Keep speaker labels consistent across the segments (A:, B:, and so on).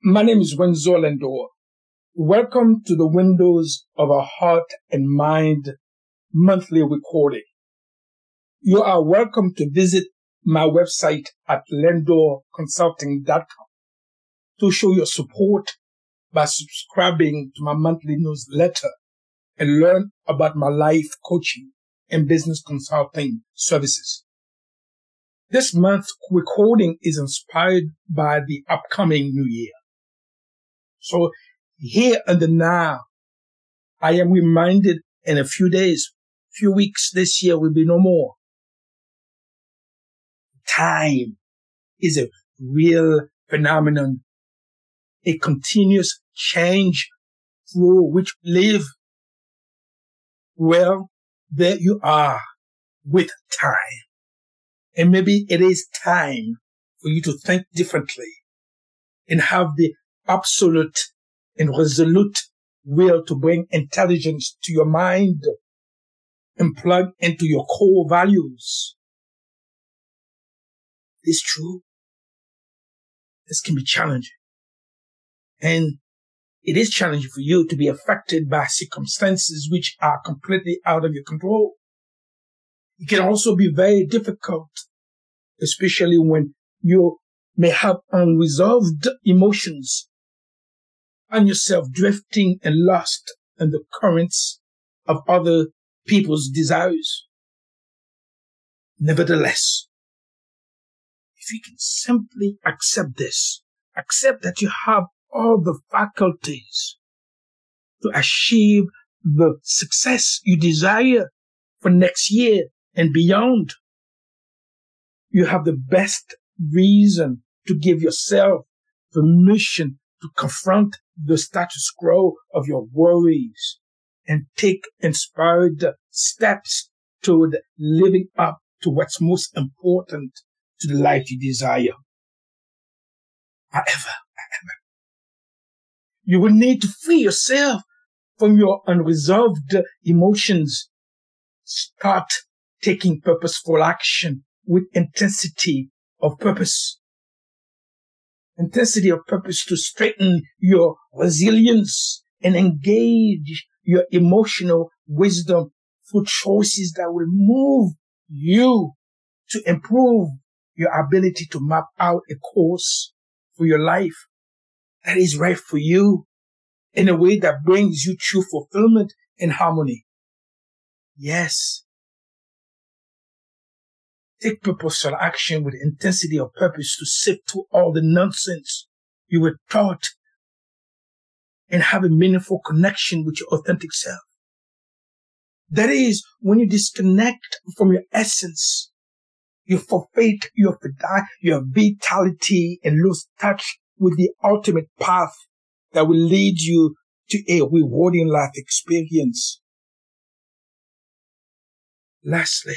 A: My name is Wenzo Lendor. Welcome to the Windows of a Heart and Mind monthly recording. You are welcome to visit my website at lendorconsulting.com to show your support by subscribing to my monthly newsletter and learn about my life coaching and business consulting services. This month's recording is inspired by the upcoming new year. So here and now, I am reminded in a few days, few weeks this year will be no more. Time is a real phenomenon, a continuous change through which we live. Well, there you are with time. And maybe it is time for you to think differently and have the absolute and resolute will to bring intelligence to your mind and plug into your core values. It's true. This can be challenging. And it is challenging for you to be affected by circumstances which are completely out of your control. It can also be very difficult especially when you may have unresolved emotions and yourself drifting and lost in the currents of other people's desires. Nevertheless, if you can simply accept this, accept that you have all the faculties to achieve the success you desire for next year and beyond, you have the best reason to give yourself permission to confront the status quo of your worries and take inspired steps toward living up to what's most important to the life you desire. However, however, you will need to free yourself from your unresolved emotions. Start taking purposeful action with intensity of purpose. Intensity of purpose to strengthen your resilience and engage your emotional wisdom through choices that will move you to improve your ability to map out a course for your life that is right for you in a way that brings you true fulfillment and harmony. Yes, Take purposeful action with intensity of purpose to sift through all the nonsense you were taught and have a meaningful connection with your authentic self. That is, when you disconnect from your essence, you forfeit your, your vitality and lose touch with the ultimate path that will lead you to a rewarding life experience. Lastly,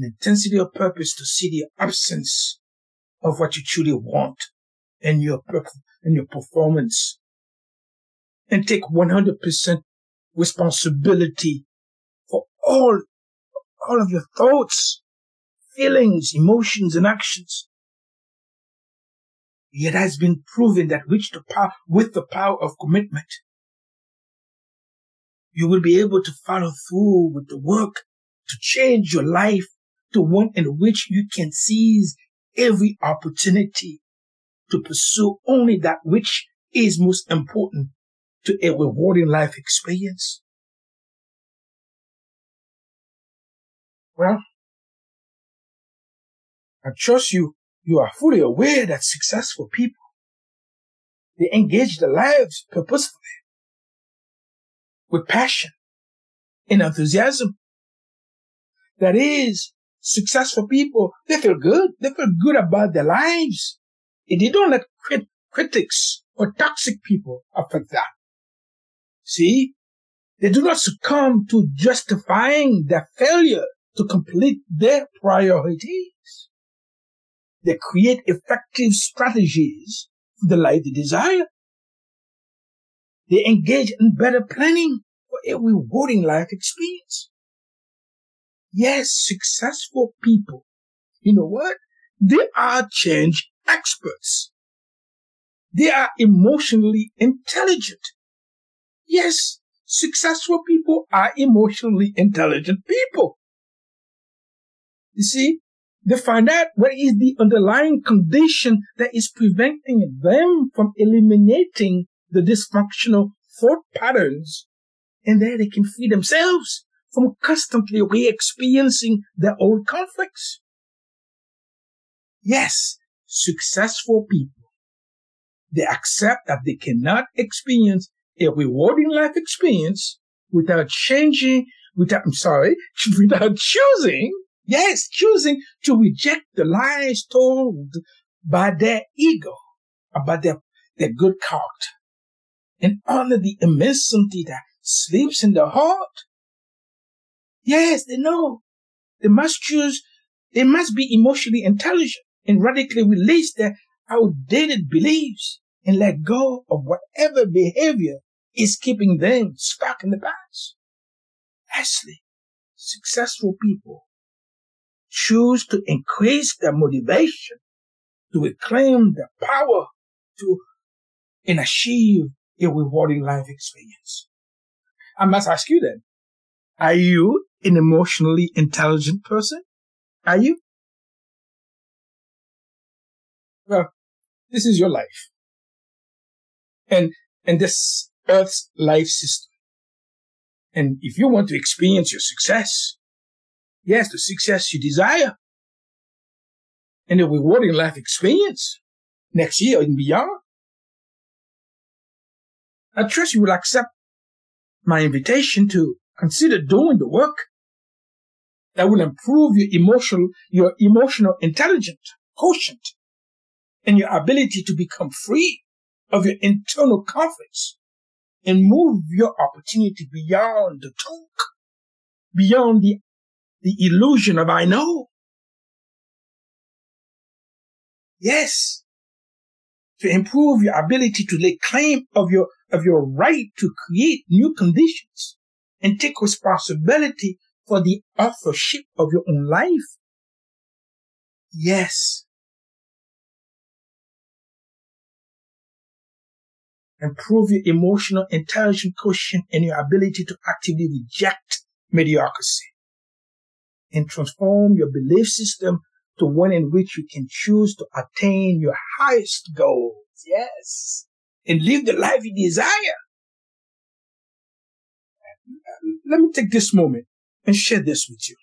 A: an intensity of purpose to see the absence of what you truly want in your in your performance. And take 100% responsibility for all all of your thoughts feelings emotions and actions. It has been proven that with the power with the power of commitment you will be able to follow through with the work to change your life to one in which you can seize every opportunity to pursue only that which is most important to a rewarding life experience? Well, I trust you, you are fully aware that successful people, they engage their lives purposefully, with passion and enthusiasm. That is, successful people, they feel good. They feel good about their lives. And they don't let crit- critics or toxic people affect that. See, they do not succumb to justifying their failure to complete their priorities. They create effective strategies for the life they desire. They engage in better planning for a rewarding life experience. Yes, successful people. You know what? They are change experts. They are emotionally intelligent. Yes, successful people are emotionally intelligent people. You see, they find out what is the underlying condition that is preventing them from eliminating the dysfunctional thought patterns, and then they can free themselves from constantly re-experiencing their old conflicts. Yes, successful people, they accept that they cannot experience a rewarding life experience without changing, without, I'm sorry, without choosing Yes, choosing to reject the lies told by their ego about their, their good character and honor the immensity that sleeps in the heart. Yes, they know. They must choose, they must be emotionally intelligent and radically release their outdated beliefs and let go of whatever behavior is keeping them stuck in the past. Lastly, successful people choose to increase their motivation to reclaim their power to and achieve a rewarding life experience. I must ask you then, are you an emotionally intelligent person? Are you? Well, this is your life. And, and this earth's life system. And if you want to experience your success, Yes, the success you desire and the rewarding life experience next year and beyond. I trust you will accept my invitation to consider doing the work that will improve your emotional, your emotional intelligence quotient and your ability to become free of your internal conflicts and move your opportunity beyond the talk, beyond the the illusion of I know. Yes. To improve your ability to lay claim of your, of your right to create new conditions and take responsibility for the authorship of your own life. Yes. Improve your emotional intelligence quotient and your ability to actively reject mediocrity and transform your belief system to one in which you can choose to attain your highest goals. Yes. And live the life you desire. Let me take this moment and share this with you.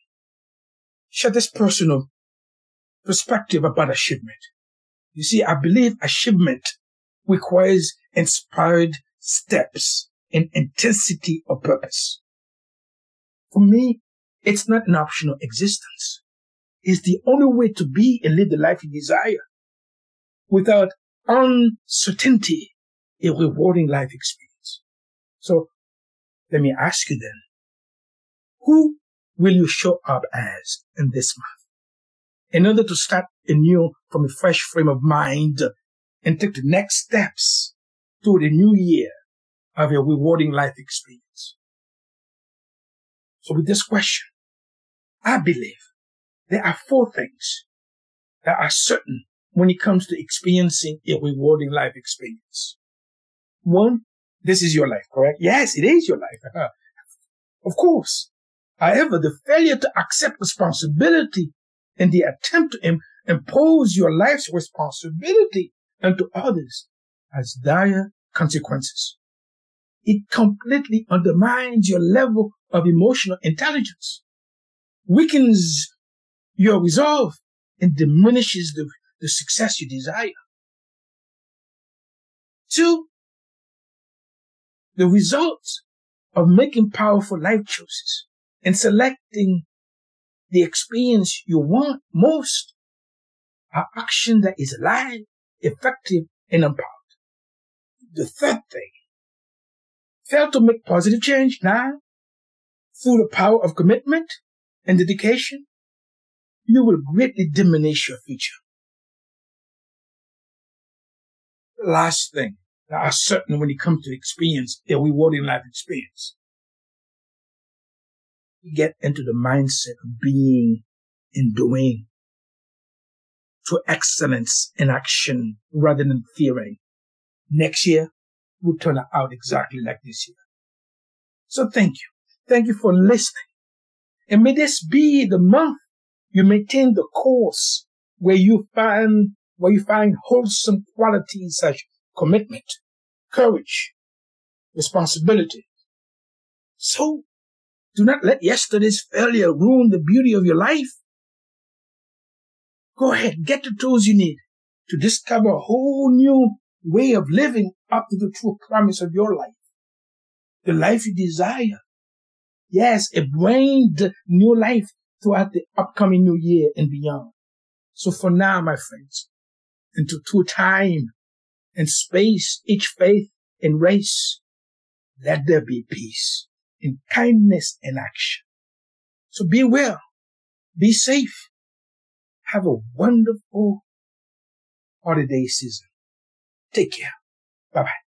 A: Share this personal perspective about achievement. You see, I believe achievement requires inspired steps and intensity of purpose. For me, it's not an optional existence. It's the only way to be and live the life you desire. Without uncertainty, a rewarding life experience. So let me ask you then, who will you show up as in this month? In order to start anew from a fresh frame of mind and take the next steps toward a new year of a rewarding life experience. So with this question, I believe there are four things that are certain when it comes to experiencing a rewarding life experience. One, this is your life, correct? Yes, it is your life. of course. However, the failure to accept responsibility and the attempt to impose your life's responsibility onto others has dire consequences. It completely undermines your level of emotional intelligence weakens your resolve and diminishes the, the success you desire. Two, the results of making powerful life choices and selecting the experience you want most are action that is alive, effective, and empowered. The third thing, fail to make positive change now through the power of commitment and dedication, you will greatly diminish your future. The last thing that are certain when it comes to experience a rewarding life experience. Get into the mindset of being and doing. to excellence in action rather than theory. Next year will turn out exactly like this year. So thank you. Thank you for listening. And may this be the month you maintain the course where you find, where you find wholesome qualities such commitment, courage, responsibility. So do not let yesterday's failure ruin the beauty of your life. Go ahead, get the tools you need to discover a whole new way of living up to the true promise of your life. The life you desire. Yes, a brand new life throughout the upcoming new year and beyond. So for now, my friends, into true time and space, each faith and race, let there be peace in kindness and action. So be well, be safe, have a wonderful holiday season. Take care. Bye bye.